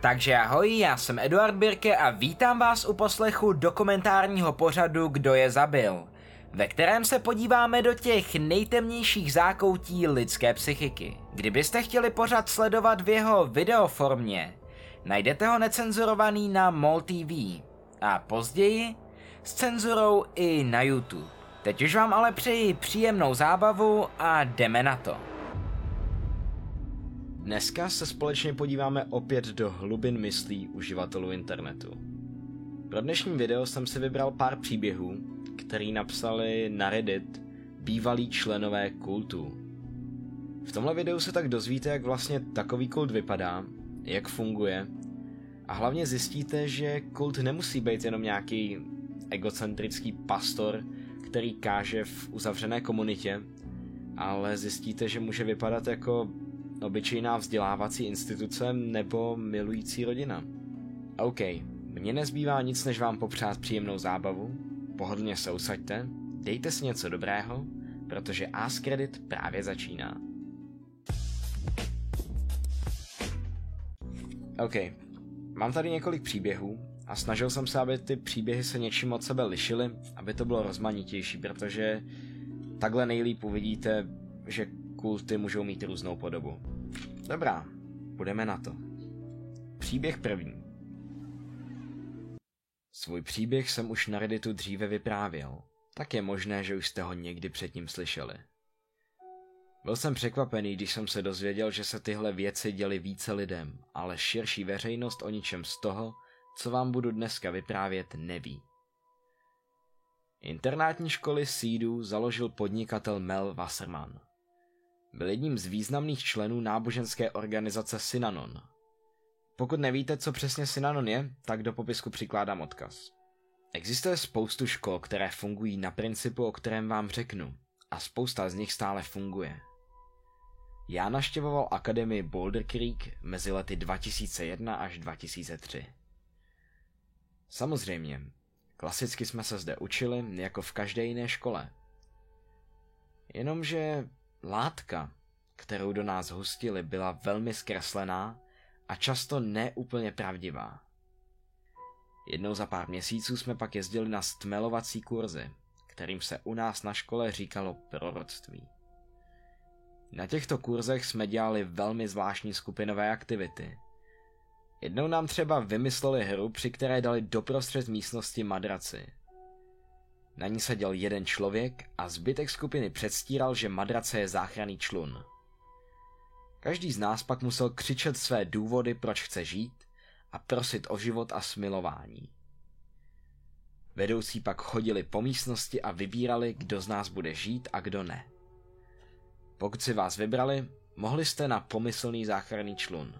Takže ahoj, já jsem Eduard Birke a vítám vás u poslechu dokumentárního pořadu Kdo je zabil, ve kterém se podíváme do těch nejtemnějších zákoutí lidské psychiky. Kdybyste chtěli pořad sledovat v jeho videoformě, najdete ho necenzurovaný na MOL TV a později s cenzurou i na YouTube. Teď už vám ale přeji příjemnou zábavu a jdeme na to. Dneska se společně podíváme opět do hlubin myslí uživatelů internetu. Pro dnešní video jsem si vybral pár příběhů, který napsali na Reddit bývalí členové kultu. V tomhle videu se tak dozvíte, jak vlastně takový kult vypadá, jak funguje a hlavně zjistíte, že kult nemusí být jenom nějaký egocentrický pastor, který káže v uzavřené komunitě, ale zjistíte, že může vypadat jako obyčejná vzdělávací instituce nebo milující rodina. OK, mně nezbývá nic, než vám popřát příjemnou zábavu, pohodlně se usaďte, dejte si něco dobrého, protože Ask Credit právě začíná. OK, mám tady několik příběhů a snažil jsem se, aby ty příběhy se něčím od sebe lišily, aby to bylo rozmanitější, protože takhle nejlíp uvidíte, že kulty můžou mít různou podobu. Dobrá, budeme na to. Příběh první. Svůj příběh jsem už na Redditu dříve vyprávěl, tak je možné, že už jste ho někdy předtím slyšeli. Byl jsem překvapený, když jsem se dozvěděl, že se tyhle věci děly více lidem, ale širší veřejnost o ničem z toho, co vám budu dneska vyprávět, neví. Internátní školy Seedu založil podnikatel Mel Wasserman. Byl jedním z významných členů náboženské organizace Synanon. Pokud nevíte, co přesně Synanon je, tak do popisku přikládám odkaz. Existuje spoustu škol, které fungují na principu, o kterém vám řeknu, a spousta z nich stále funguje. Já naštěvoval akademii Boulder Creek mezi lety 2001 až 2003. Samozřejmě, klasicky jsme se zde učili jako v každé jiné škole. Jenomže Látka, kterou do nás hustili, byla velmi zkreslená a často neúplně pravdivá. Jednou za pár měsíců jsme pak jezdili na stmelovací kurzy, kterým se u nás na škole říkalo proroctví. Na těchto kurzech jsme dělali velmi zvláštní skupinové aktivity. Jednou nám třeba vymysleli hru, při které dali doprostřed místnosti madraci – na ní seděl jeden člověk a zbytek skupiny předstíral, že madrace je záchranný člun. Každý z nás pak musel křičet své důvody, proč chce žít a prosit o život a smilování. Vedoucí pak chodili po místnosti a vybírali, kdo z nás bude žít a kdo ne. Pokud si vás vybrali, mohli jste na pomyslný záchranný člun.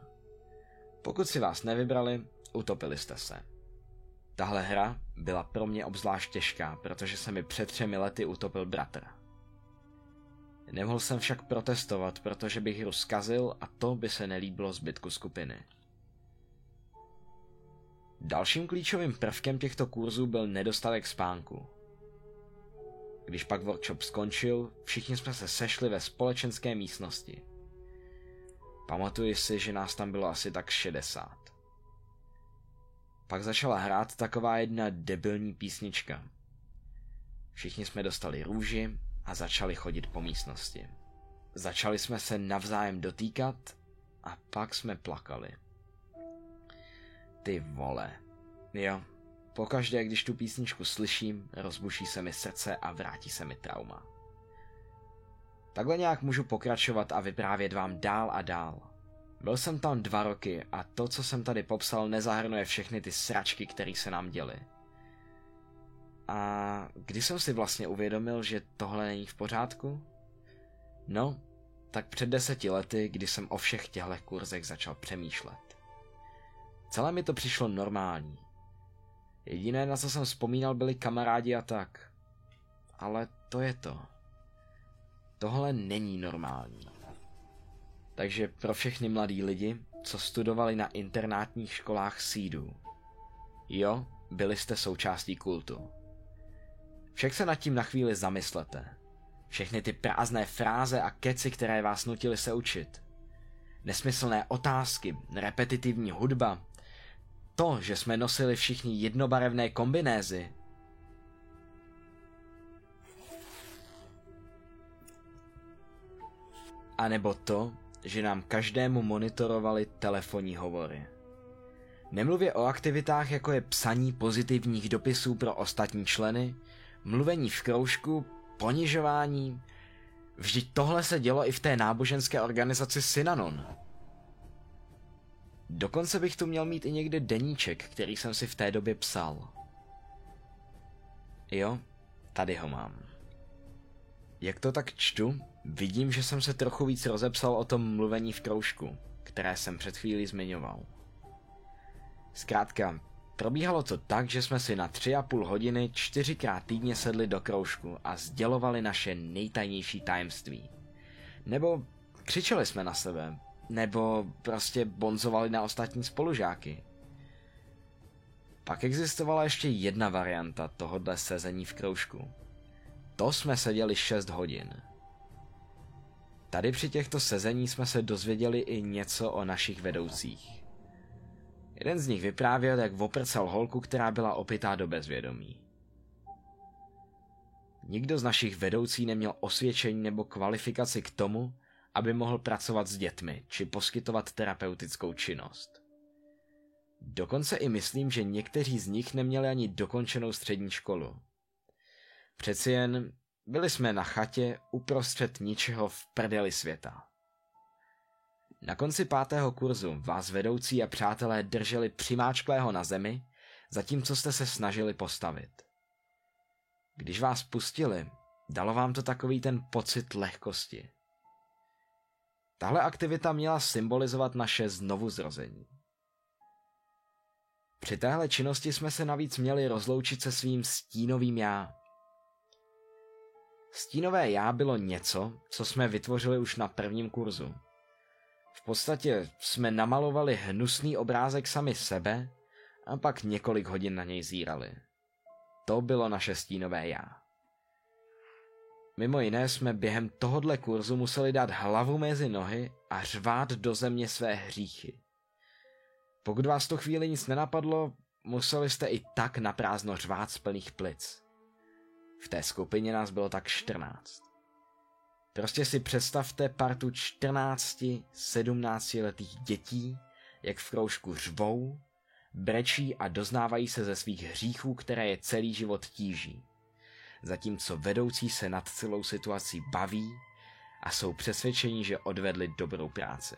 Pokud si vás nevybrali, utopili jste se. Tahle hra byla pro mě obzvlášť těžká, protože se mi před třemi lety utopil bratr. Nemohl jsem však protestovat, protože bych hru zkazil a to by se nelíbilo zbytku skupiny. Dalším klíčovým prvkem těchto kurzů byl nedostatek spánku. Když pak workshop skončil, všichni jsme se sešli ve společenské místnosti. Pamatuji si, že nás tam bylo asi tak 60. Pak začala hrát taková jedna debilní písnička. Všichni jsme dostali růži a začali chodit po místnosti. Začali jsme se navzájem dotýkat a pak jsme plakali. Ty vole. Jo, pokaždé, když tu písničku slyším, rozbuší se mi srdce a vrátí se mi trauma. Takhle nějak můžu pokračovat a vyprávět vám dál a dál. Byl jsem tam dva roky a to, co jsem tady popsal, nezahrnuje všechny ty sračky, které se nám děly. A kdy jsem si vlastně uvědomil, že tohle není v pořádku? No, tak před deseti lety, kdy jsem o všech těchto kurzech začal přemýšlet. Celé mi to přišlo normální. Jediné, na co jsem vzpomínal, byli kamarádi a tak. Ale to je to. Tohle není normální. Takže pro všechny mladí lidi, co studovali na internátních školách sídů. Jo, byli jste součástí kultu. Však se nad tím na chvíli zamyslete. Všechny ty prázdné fráze a keci, které vás nutili se učit. Nesmyslné otázky, repetitivní hudba to, že jsme nosili všichni jednobarevné kombinézy. A nebo to, že nám každému monitorovali telefonní hovory. Nemluvě o aktivitách, jako je psaní pozitivních dopisů pro ostatní členy, mluvení v kroužku, ponižování. Vždyť tohle se dělo i v té náboženské organizaci Synanon. Dokonce bych tu měl mít i někde deníček, který jsem si v té době psal. Jo, tady ho mám. Jak to tak čtu, vidím, že jsem se trochu víc rozepsal o tom mluvení v kroužku, které jsem před chvílí zmiňoval. Zkrátka, probíhalo to tak, že jsme si na tři a půl hodiny čtyřikrát týdně sedli do kroužku a sdělovali naše nejtajnější tajemství. Nebo křičeli jsme na sebe, nebo prostě bonzovali na ostatní spolužáky. Pak existovala ještě jedna varianta tohohle sezení v kroužku. To jsme seděli 6 hodin. Tady při těchto sezení jsme se dozvěděli i něco o našich vedoucích. Jeden z nich vyprávěl, jak voprcal holku, která byla opitá do bezvědomí. Nikdo z našich vedoucí neměl osvědčení nebo kvalifikaci k tomu, aby mohl pracovat s dětmi či poskytovat terapeutickou činnost. Dokonce i myslím, že někteří z nich neměli ani dokončenou střední školu. Přeci jen byli jsme na chatě uprostřed ničeho v prdeli světa. Na konci pátého kurzu vás vedoucí a přátelé drželi přimáčklého na zemi, zatímco jste se snažili postavit. Když vás pustili, dalo vám to takový ten pocit lehkosti. Tahle aktivita měla symbolizovat naše znovuzrození. Při téhle činnosti jsme se navíc měli rozloučit se svým stínovým já. Stínové já bylo něco, co jsme vytvořili už na prvním kurzu. V podstatě jsme namalovali hnusný obrázek sami sebe a pak několik hodin na něj zírali. To bylo naše stínové já. Mimo jiné jsme během tohodle kurzu museli dát hlavu mezi nohy a řvát do země své hříchy. Pokud vás to chvíli nic nenapadlo, museli jste i tak na prázdno řvát z plných plic. V té skupině nás bylo tak 14. Prostě si představte partu 14-17 letých dětí, jak v kroužku řvou, brečí a doznávají se ze svých hříchů, které je celý život tíží zatímco vedoucí se nad celou situací baví a jsou přesvědčeni, že odvedli dobrou práci.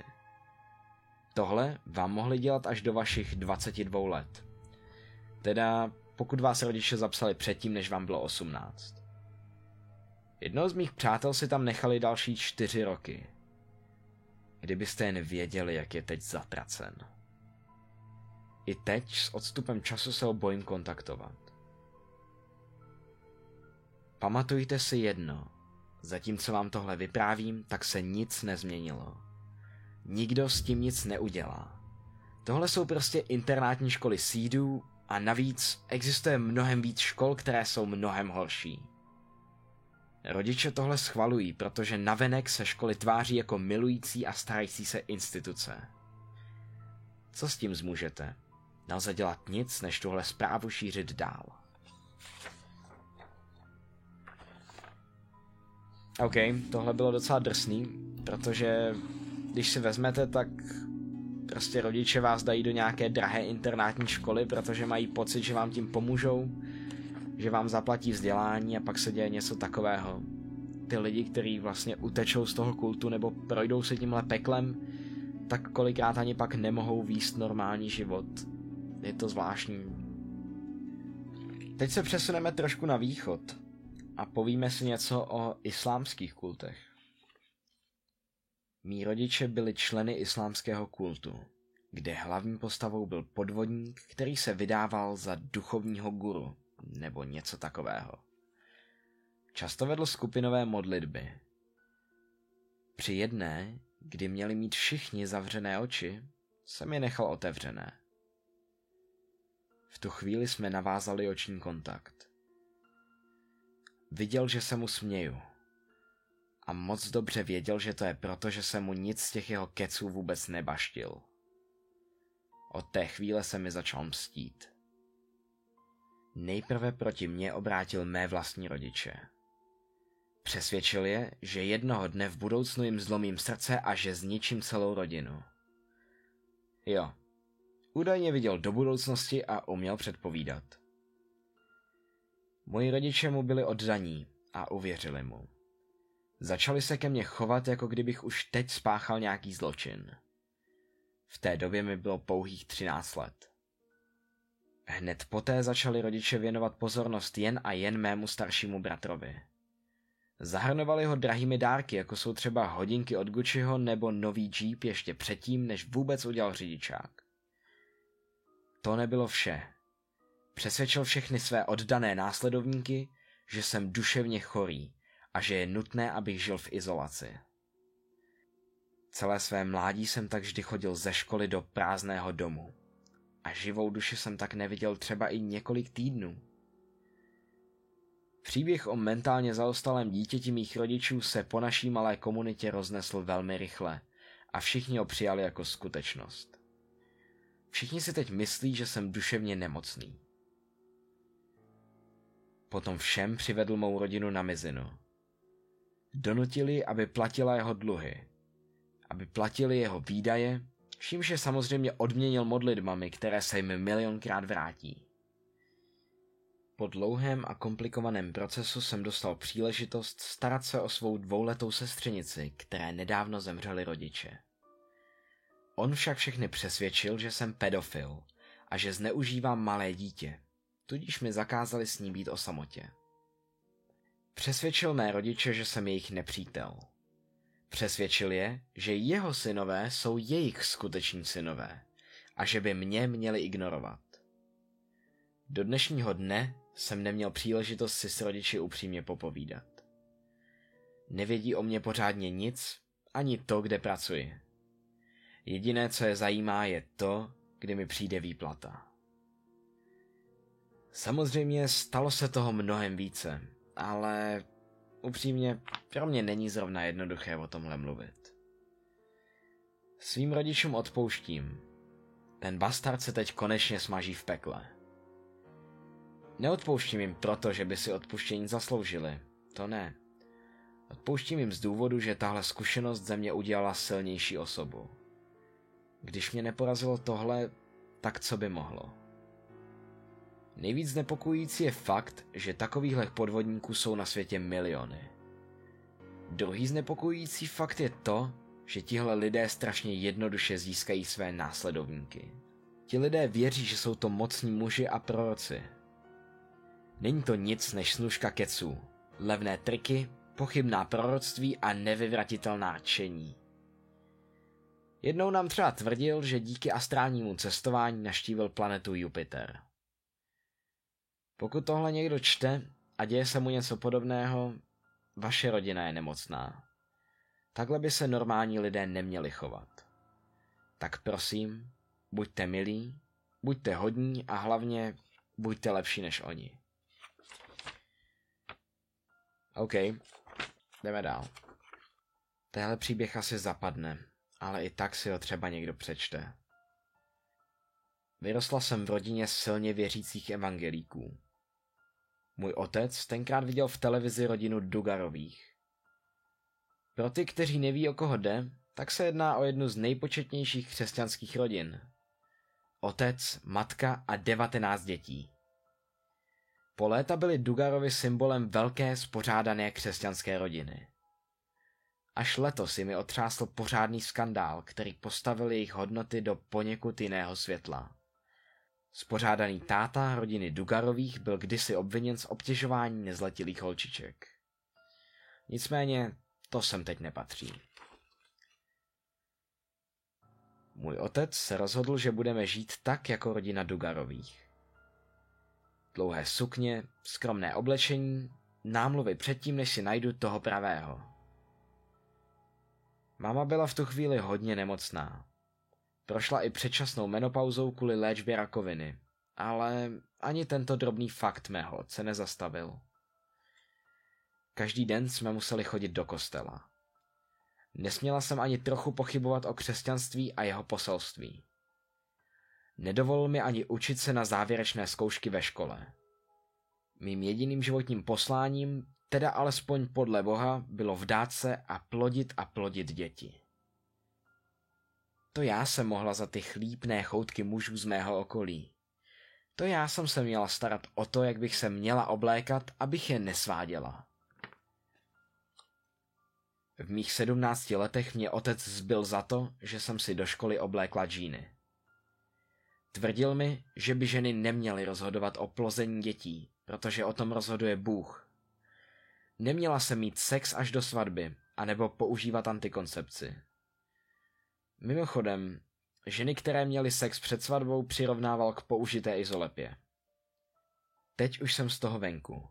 Tohle vám mohli dělat až do vašich 22 let. Teda pokud vás rodiče zapsali předtím, než vám bylo 18. Jednoho z mých přátel si tam nechali další čtyři roky. Kdybyste jen věděli, jak je teď zatracen. I teď s odstupem času se ho bojím kontaktovat. Pamatujte si jedno. Zatímco vám tohle vyprávím, tak se nic nezměnilo. Nikdo s tím nic neudělá. Tohle jsou prostě internátní školy sídů a navíc existuje mnohem víc škol, které jsou mnohem horší. Rodiče tohle schvalují, protože navenek se školy tváří jako milující a starající se instituce. Co s tím zmůžete? Nelze dělat nic, než tuhle zprávu šířit dál. OK, tohle bylo docela drsný, protože když si vezmete, tak prostě rodiče vás dají do nějaké drahé internátní školy, protože mají pocit, že vám tím pomůžou, že vám zaplatí vzdělání a pak se děje něco takového. Ty lidi, kteří vlastně utečou z toho kultu nebo projdou se tímhle peklem, tak kolikrát ani pak nemohou výst normální život. Je to zvláštní. Teď se přesuneme trošku na východ a povíme si něco o islámských kultech. Mí rodiče byli členy islámského kultu, kde hlavní postavou byl podvodník, který se vydával za duchovního guru nebo něco takového. Často vedl skupinové modlitby. Při jedné, kdy měli mít všichni zavřené oči, jsem je nechal otevřené. V tu chvíli jsme navázali oční kontakt. Viděl, že se mu směju. A moc dobře věděl, že to je proto, že se mu nic z těch jeho keců vůbec nebaštil. Od té chvíle se mi začal mstít. Nejprve proti mně obrátil mé vlastní rodiče. Přesvědčil je, že jednoho dne v budoucnu jim zlomím srdce a že zničím celou rodinu. Jo, údajně viděl do budoucnosti a uměl předpovídat. Moji rodiče mu byli oddaní a uvěřili mu. Začali se ke mně chovat, jako kdybych už teď spáchal nějaký zločin. V té době mi bylo pouhých 13 let. Hned poté začali rodiče věnovat pozornost jen a jen mému staršímu bratrovi. Zahrnovali ho drahými dárky, jako jsou třeba hodinky od Gucciho nebo nový Jeep ještě předtím, než vůbec udělal řidičák. To nebylo vše. Přesvědčil všechny své oddané následovníky, že jsem duševně chorý a že je nutné, abych žil v izolaci. Celé své mládí jsem tak vždy chodil ze školy do prázdného domu. A živou duši jsem tak neviděl třeba i několik týdnů. Příběh o mentálně zaostalém dítěti mých rodičů se po naší malé komunitě roznesl velmi rychle a všichni ho přijali jako skutečnost. Všichni si teď myslí, že jsem duševně nemocný. Potom všem přivedl mou rodinu na mizinu. Donutili, aby platila jeho dluhy, aby platili jeho výdaje, čímž je samozřejmě odměnil modlitbami, které se jim milionkrát vrátí. Po dlouhém a komplikovaném procesu jsem dostal příležitost starat se o svou dvouletou sestřenici, které nedávno zemřeli rodiče. On však všechny přesvědčil, že jsem pedofil a že zneužívám malé dítě, tudíž mi zakázali s ní být o samotě. Přesvědčil mé rodiče, že jsem jejich nepřítel. Přesvědčil je, že jeho synové jsou jejich skuteční synové a že by mě měli ignorovat. Do dnešního dne jsem neměl příležitost si s rodiči upřímně popovídat. Nevědí o mě pořádně nic, ani to, kde pracuji. Jediné, co je zajímá, je to, kdy mi přijde výplata. Samozřejmě stalo se toho mnohem více, ale upřímně pro mě není zrovna jednoduché o tomhle mluvit. Svým rodičům odpouštím. Ten bastard se teď konečně smaží v pekle. Neodpouštím jim proto, že by si odpuštění zasloužili. To ne. Odpouštím jim z důvodu, že tahle zkušenost ze mě udělala silnější osobu. Když mě neporazilo tohle, tak co by mohlo? Nejvíc nepokojící je fakt, že takovýchhle podvodníků jsou na světě miliony. Druhý znepokojící fakt je to, že tihle lidé strašně jednoduše získají své následovníky. Ti lidé věří, že jsou to mocní muži a proroci. Není to nic než snužka keců, levné triky, pochybná proroctví a nevyvratitelná čení. Jednou nám třeba tvrdil, že díky astrálnímu cestování naštívil planetu Jupiter. Pokud tohle někdo čte a děje se mu něco podobného, vaše rodina je nemocná. Takhle by se normální lidé neměli chovat. Tak prosím, buďte milí, buďte hodní a hlavně buďte lepší než oni. OK, jdeme dál. Téhle příběh asi zapadne, ale i tak si ho třeba někdo přečte. Vyrostla jsem v rodině silně věřících evangelíků. Můj otec tenkrát viděl v televizi rodinu Dugarových. Pro ty, kteří neví, o koho jde, tak se jedná o jednu z nejpočetnějších křesťanských rodin. Otec, matka a 19 dětí. Po léta byli Dugarovi symbolem velké spořádané křesťanské rodiny. Až letos mi otřásl pořádný skandál, který postavil jejich hodnoty do poněkud jiného světla. Spořádaný táta rodiny Dugarových byl kdysi obviněn z obtěžování nezletilých holčiček. Nicméně to sem teď nepatří. Můj otec se rozhodl, že budeme žít tak jako rodina Dugarových. Dlouhé sukně, skromné oblečení, námluvy předtím, než si najdu toho pravého. Máma byla v tu chvíli hodně nemocná. Prošla i předčasnou menopauzou kvůli léčbě rakoviny, ale ani tento drobný fakt mého otce nezastavil. Každý den jsme museli chodit do kostela. Nesměla jsem ani trochu pochybovat o křesťanství a jeho poselství. Nedovolil mi ani učit se na závěrečné zkoušky ve škole. Mým jediným životním posláním, teda alespoň podle Boha, bylo vdát se a plodit a plodit děti. To já jsem mohla za ty chlípné choutky mužů z mého okolí. To já jsem se měla starat o to, jak bych se měla oblékat, abych je nesváděla. V mých sedmnácti letech mě otec zbyl za to, že jsem si do školy oblékla džíny. Tvrdil mi, že by ženy neměly rozhodovat o plození dětí, protože o tom rozhoduje Bůh. Neměla se mít sex až do svatby, anebo používat antikoncepci. Mimochodem, ženy, které měly sex před svatbou, přirovnával k použité izolepě. Teď už jsem z toho venku.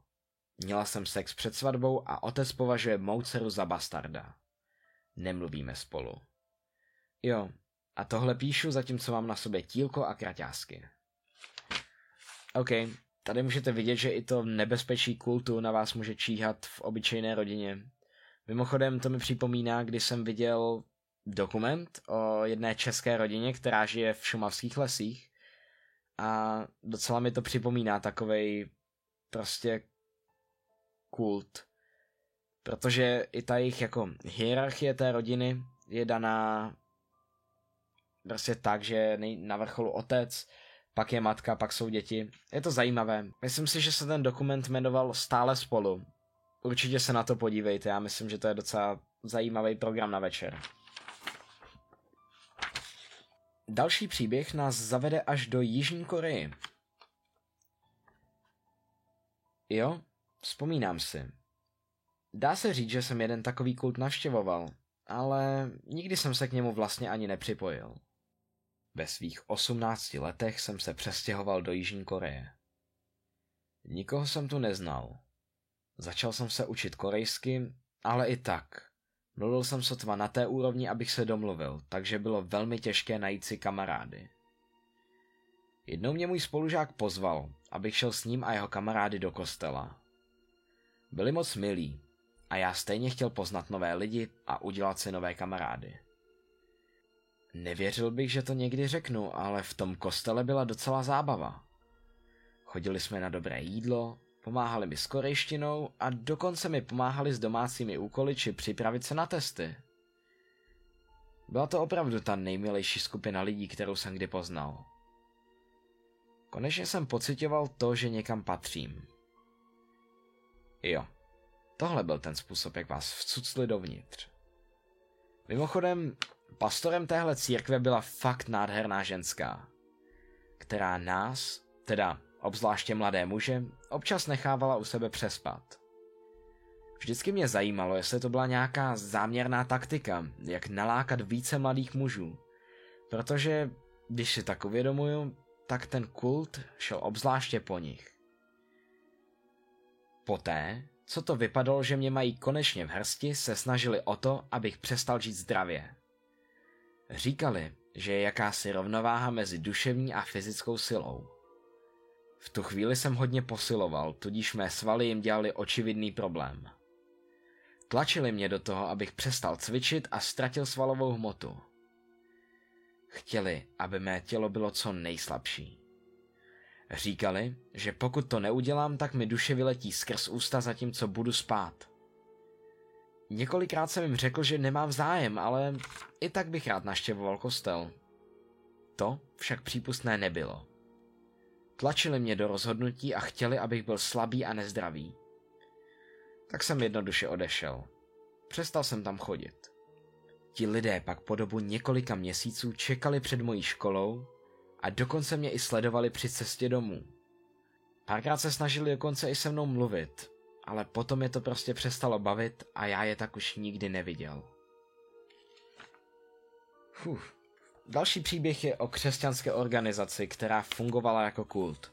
Měla jsem sex před svatbou a otec považuje mou dceru za bastarda. Nemluvíme spolu. Jo, a tohle píšu, zatímco mám na sobě tílko a kraťásky. OK, tady můžete vidět, že i to nebezpečí kultu na vás může číhat v obyčejné rodině. Mimochodem to mi připomíná, když jsem viděl dokument o jedné české rodině, která žije v šumavských lesích a docela mi to připomíná takovej prostě kult. Protože i ta jejich jako hierarchie té rodiny je daná prostě tak, že na vrcholu otec, pak je matka, pak jsou děti. Je to zajímavé. Myslím si, že se ten dokument jmenoval Stále spolu. Určitě se na to podívejte, já myslím, že to je docela zajímavý program na večer. Další příběh nás zavede až do Jižní Koreji. Jo, vzpomínám si. Dá se říct, že jsem jeden takový kult navštěvoval, ale nikdy jsem se k němu vlastně ani nepřipojil. Ve svých 18 letech jsem se přestěhoval do Jižní Koreje. Nikoho jsem tu neznal. Začal jsem se učit korejsky, ale i tak. Mluvil jsem sotva na té úrovni, abych se domluvil, takže bylo velmi těžké najít si kamarády. Jednou mě můj spolužák pozval, abych šel s ním a jeho kamarády do kostela. Byli moc milí a já stejně chtěl poznat nové lidi a udělat si nové kamarády. Nevěřil bych, že to někdy řeknu, ale v tom kostele byla docela zábava. Chodili jsme na dobré jídlo, pomáhali mi s korejštinou a dokonce mi pomáhali s domácími úkoly či připravit se na testy. Byla to opravdu ta nejmilejší skupina lidí, kterou jsem kdy poznal. Konečně jsem pocitoval to, že někam patřím. Jo, tohle byl ten způsob, jak vás vcucli dovnitř. Mimochodem, pastorem téhle církve byla fakt nádherná ženská, která nás, teda obzvláště mladé muže, občas nechávala u sebe přespat. Vždycky mě zajímalo, jestli to byla nějaká záměrná taktika, jak nalákat více mladých mužů. Protože, když si tak uvědomuju, tak ten kult šel obzvláště po nich. Poté, co to vypadalo, že mě mají konečně v hrsti, se snažili o to, abych přestal žít zdravě. Říkali, že je jakási rovnováha mezi duševní a fyzickou silou. V tu chvíli jsem hodně posiloval, tudíž mé svaly jim dělali očividný problém. Tlačili mě do toho, abych přestal cvičit a ztratil svalovou hmotu. Chtěli, aby mé tělo bylo co nejslabší. Říkali, že pokud to neudělám, tak mi duše vyletí skrz ústa zatímco budu spát. Několikrát jsem jim řekl, že nemám zájem, ale i tak bych rád naštěvoval kostel. To však přípustné nebylo. Tlačili mě do rozhodnutí a chtěli, abych byl slabý a nezdravý. Tak jsem jednoduše odešel. Přestal jsem tam chodit. Ti lidé pak po dobu několika měsíců čekali před mojí školou a dokonce mě i sledovali při cestě domů. Párkrát se snažili dokonce i se mnou mluvit, ale potom je to prostě přestalo bavit a já je tak už nikdy neviděl. Fuh. Další příběh je o křesťanské organizaci, která fungovala jako kult.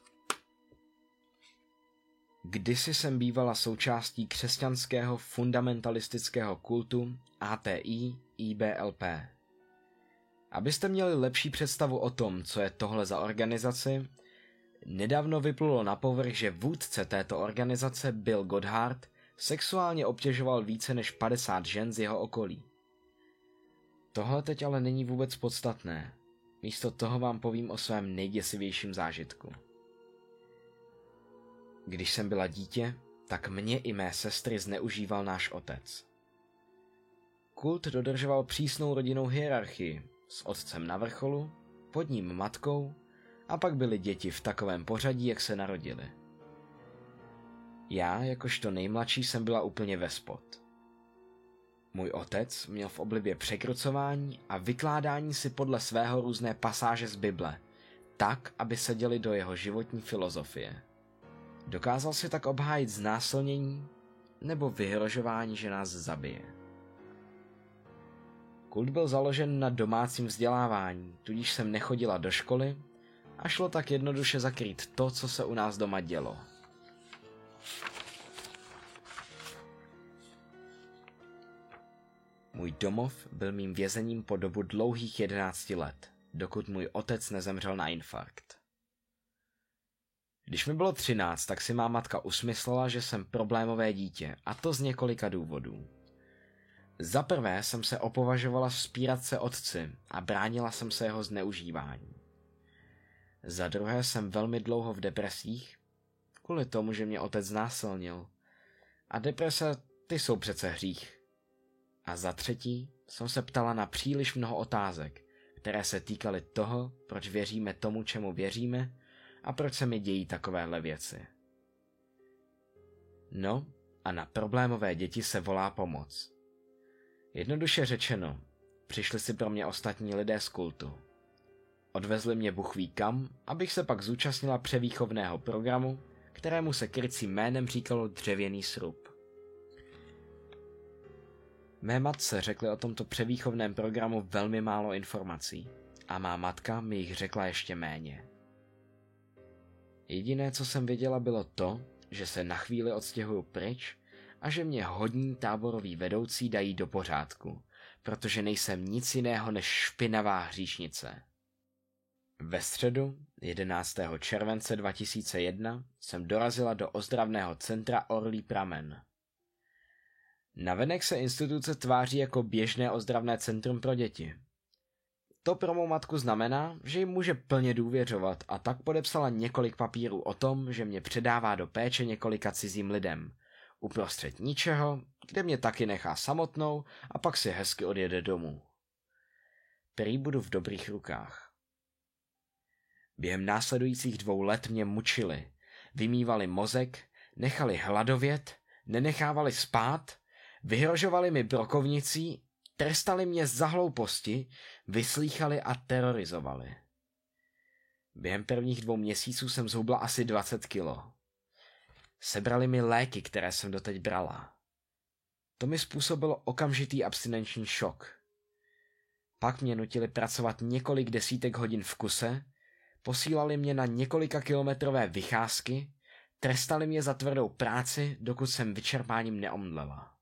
Kdysi jsem bývala součástí křesťanského fundamentalistického kultu ATI IBLP. Abyste měli lepší představu o tom, co je tohle za organizaci, nedávno vyplulo na povrch, že vůdce této organizace Bill Godhard sexuálně obtěžoval více než 50 žen z jeho okolí. Tohle teď ale není vůbec podstatné. Místo toho vám povím o svém nejděsivějším zážitku. Když jsem byla dítě, tak mě i mé sestry zneužíval náš otec. Kult dodržoval přísnou rodinnou hierarchii s otcem na vrcholu, pod ním matkou a pak byly děti v takovém pořadí, jak se narodili. Já, jakožto nejmladší, jsem byla úplně ve spod. Můj otec měl v oblibě překrucování a vykládání si podle svého různé pasáže z Bible, tak, aby seděli do jeho životní filozofie. Dokázal si tak obhájit znásilnění nebo vyhrožování, že nás zabije. Kult byl založen na domácím vzdělávání, tudíž jsem nechodila do školy a šlo tak jednoduše zakrýt to, co se u nás doma dělo. Můj domov byl mým vězením po dobu dlouhých jedenácti let, dokud můj otec nezemřel na infarkt. Když mi bylo třináct, tak si má matka usmyslela, že jsem problémové dítě, a to z několika důvodů. Za prvé jsem se opovažovala vzpírat se otci a bránila jsem se jeho zneužívání. Za druhé jsem velmi dlouho v depresích, kvůli tomu, že mě otec znásilnil. A deprese, ty jsou přece hřích. A za třetí jsem se ptala na příliš mnoho otázek, které se týkaly toho, proč věříme tomu, čemu věříme a proč se mi dějí takovéhle věci. No a na problémové děti se volá pomoc. Jednoduše řečeno, přišli si pro mě ostatní lidé z kultu. Odvezli mě buchví kam, abych se pak zúčastnila převýchovného programu, kterému se krycím jménem říkalo dřevěný srub. Mé matce řekli o tomto převýchovném programu velmi málo informací a má matka mi jich řekla ještě méně. Jediné, co jsem věděla, bylo to, že se na chvíli odstěhuju pryč a že mě hodní táborový vedoucí dají do pořádku, protože nejsem nic jiného než špinavá hříšnice. Ve středu 11. července 2001 jsem dorazila do ozdravného centra Orlí Pramen. Navenek se instituce tváří jako běžné ozdravné centrum pro děti. To pro mou matku znamená, že jim může plně důvěřovat a tak podepsala několik papírů o tom, že mě předává do péče několika cizím lidem. Uprostřed ničeho, kde mě taky nechá samotnou a pak si hezky odjede domů. Prý budu v dobrých rukách. Během následujících dvou let mě mučili, vymývali mozek, nechali hladovět, nenechávali spát, vyhrožovali mi brokovnicí, trestali mě za hlouposti, vyslýchali a terorizovali. Během prvních dvou měsíců jsem zhubla asi 20 kilo. Sebrali mi léky, které jsem doteď brala. To mi způsobilo okamžitý abstinenční šok. Pak mě nutili pracovat několik desítek hodin v kuse, posílali mě na několika kilometrové vycházky, trestali mě za tvrdou práci, dokud jsem vyčerpáním neomdlela.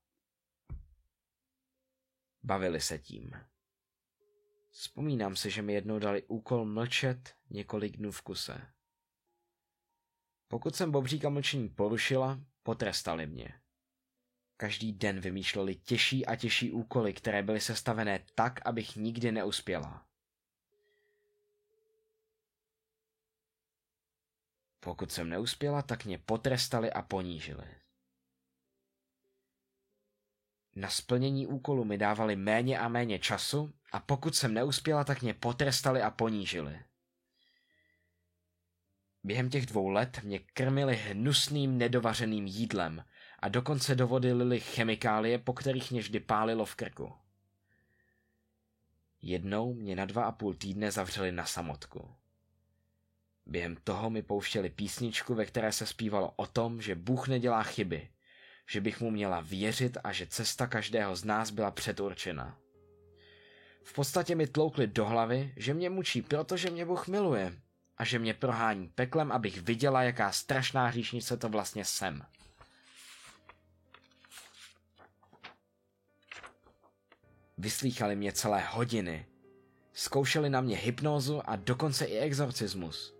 Bavili se tím. Vzpomínám si, že mi jednou dali úkol mlčet několik dnů v kuse. Pokud jsem Bobříka mlčení porušila, potrestali mě. Každý den vymýšleli těžší a těžší úkoly, které byly sestavené tak, abych nikdy neuspěla. Pokud jsem neuspěla, tak mě potrestali a ponížili. Na splnění úkolu mi dávali méně a méně času a pokud jsem neuspěla, tak mě potrestali a ponížili. Během těch dvou let mě krmili hnusným nedovařeným jídlem a dokonce do vody lili chemikálie, po kterých mě vždy pálilo v krku. Jednou mě na dva a půl týdne zavřeli na samotku. Během toho mi pouštěli písničku, ve které se zpívalo o tom, že Bůh nedělá chyby, že bych mu měla věřit a že cesta každého z nás byla předurčena. V podstatě mi tloukli do hlavy, že mě mučí, protože mě Bůh miluje a že mě prohání peklem, abych viděla, jaká strašná hříšnice to vlastně jsem. Vyslýchali mě celé hodiny. Zkoušeli na mě hypnózu a dokonce i exorcismus.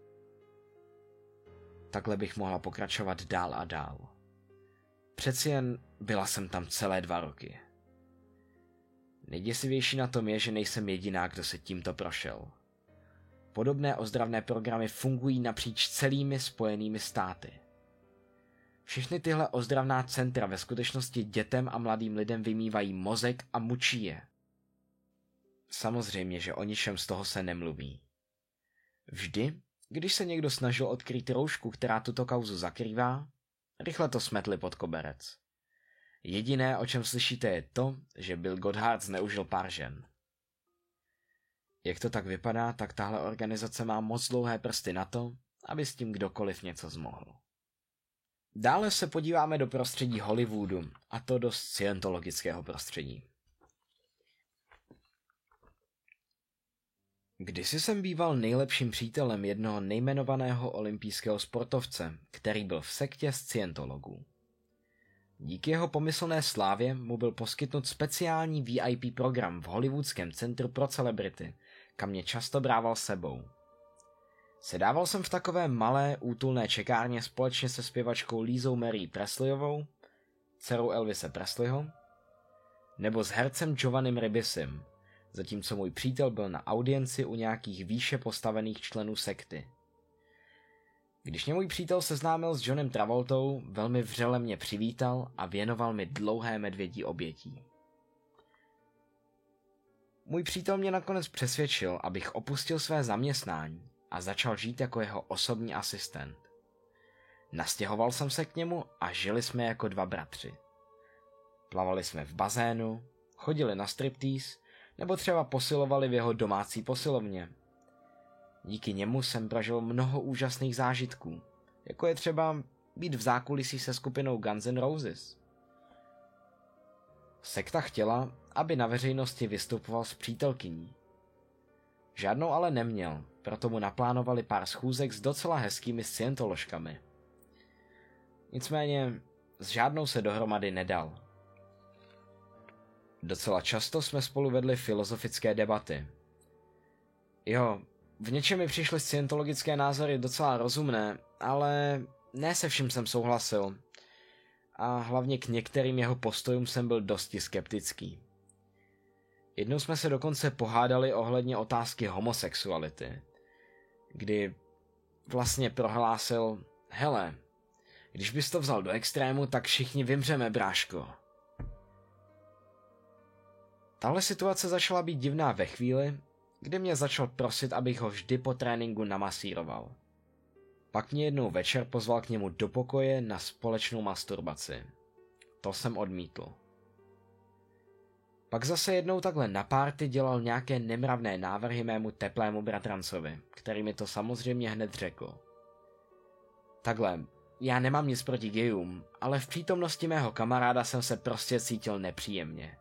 Takhle bych mohla pokračovat dál a dál. Přeci jen byla jsem tam celé dva roky. Nejděsivější na tom je, že nejsem jediná, kdo se tímto prošel. podobné ozdravné programy fungují napříč celými spojenými státy. Všechny tyhle ozdravná centra ve skutečnosti dětem a mladým lidem vymývají mozek a mučí je. Samozřejmě, že o ničem z toho se nemluví. Vždy, když se někdo snažil odkryt roušku, která tuto kauzu zakrývá, rychle to smetli pod koberec. Jediné, o čem slyšíte, je to, že Bill Godhard zneužil pár žen. Jak to tak vypadá, tak tahle organizace má moc dlouhé prsty na to, aby s tím kdokoliv něco zmohl. Dále se podíváme do prostředí Hollywoodu, a to do scientologického prostředí. Kdysi jsem býval nejlepším přítelem jednoho nejmenovaného olympijského sportovce, který byl v sektě scientologů. Díky jeho pomyslné slávě mu byl poskytnut speciální VIP program v Hollywoodském centru pro celebrity, kam mě často brával sebou. Sedával jsem v takové malé útulné čekárně společně se zpěvačkou Lízou Mary Presleyovou, dcerou Elvise Presleyho, nebo s hercem Giovannim Ribisem, zatímco můj přítel byl na audienci u nějakých výše postavených členů sekty. Když mě můj přítel seznámil s Johnem Travoltou, velmi vřele mě přivítal a věnoval mi dlouhé medvědí obětí. Můj přítel mě nakonec přesvědčil, abych opustil své zaměstnání a začal žít jako jeho osobní asistent. Nastěhoval jsem se k němu a žili jsme jako dva bratři. Plavali jsme v bazénu, chodili na striptease nebo třeba posilovali v jeho domácí posilovně. Díky němu jsem prožil mnoho úžasných zážitků, jako je třeba být v zákulisí se skupinou Guns N' Roses. Sekta chtěla, aby na veřejnosti vystupoval s přítelkyní. Žádnou ale neměl, proto mu naplánovali pár schůzek s docela hezkými scientoložkami. Nicméně s žádnou se dohromady nedal. Docela často jsme spolu vedli filozofické debaty. Jo, v něčem mi přišly scientologické názory docela rozumné, ale ne se vším jsem souhlasil. A hlavně k některým jeho postojům jsem byl dosti skeptický. Jednou jsme se dokonce pohádali ohledně otázky homosexuality, kdy vlastně prohlásil, hele, když bys to vzal do extrému, tak všichni vymřeme, bráško. Tahle situace začala být divná ve chvíli, kdy mě začal prosit, abych ho vždy po tréninku namasíroval. Pak mě jednou večer pozval k němu do pokoje na společnou masturbaci. To jsem odmítl. Pak zase jednou takhle na párty dělal nějaké nemravné návrhy mému teplému bratrancovi, který mi to samozřejmě hned řekl. Takhle, já nemám nic proti gejům, ale v přítomnosti mého kamaráda jsem se prostě cítil nepříjemně.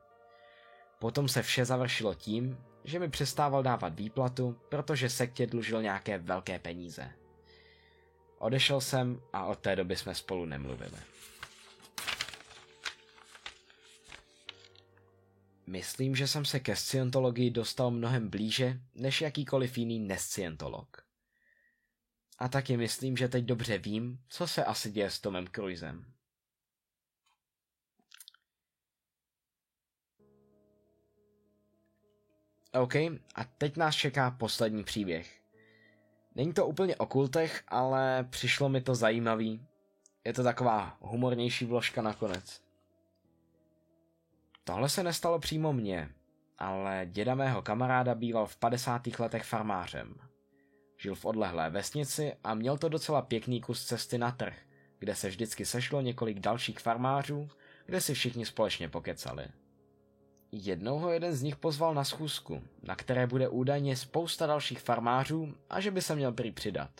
Potom se vše završilo tím, že mi přestával dávat výplatu, protože sektě dlužil nějaké velké peníze. Odešel jsem a od té doby jsme spolu nemluvili. Myslím, že jsem se ke scientologii dostal mnohem blíže než jakýkoliv jiný nescientolog. A taky myslím, že teď dobře vím, co se asi děje s Tomem Cruisem. OK, a teď nás čeká poslední příběh. Není to úplně o kultech, ale přišlo mi to zajímavý. Je to taková humornější vložka nakonec. Tohle se nestalo přímo mně, ale děda mého kamaráda býval v 50. letech farmářem. Žil v odlehlé vesnici a měl to docela pěkný kus cesty na trh, kde se vždycky sešlo několik dalších farmářů, kde si všichni společně pokecali. Jednou ho jeden z nich pozval na schůzku, na které bude údajně spousta dalších farmářů a že by se měl prý přidat.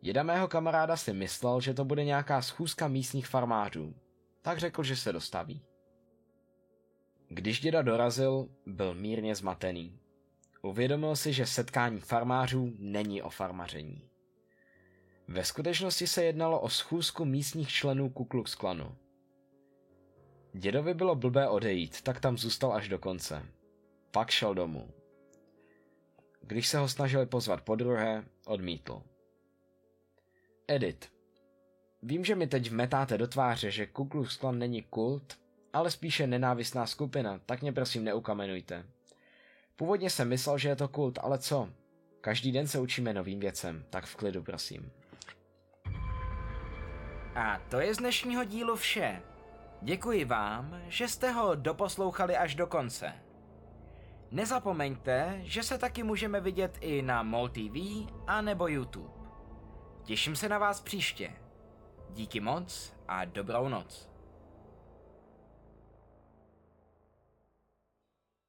Děda mého kamaráda si myslel, že to bude nějaká schůzka místních farmářů, tak řekl, že se dostaví. Když děda dorazil, byl mírně zmatený. Uvědomil si, že setkání farmářů není o farmaření. Ve skutečnosti se jednalo o schůzku místních členů Ku Klux Klanu. Dědovi bylo blbé odejít, tak tam zůstal až do konce. Pak šel domů. Když se ho snažili pozvat po druhé, odmítl. Edit. Vím, že mi teď vmetáte do tváře, že Ku Klux Klan není kult, ale spíše nenávistná skupina, tak mě prosím neukamenujte. Původně jsem myslel, že je to kult, ale co? Každý den se učíme novým věcem, tak v klidu prosím. A to je z dnešního dílu vše. Děkuji vám, že jste ho doposlouchali až do konce. Nezapomeňte, že se taky můžeme vidět i na MOL TV a nebo YouTube. Těším se na vás příště. Díky moc a dobrou noc.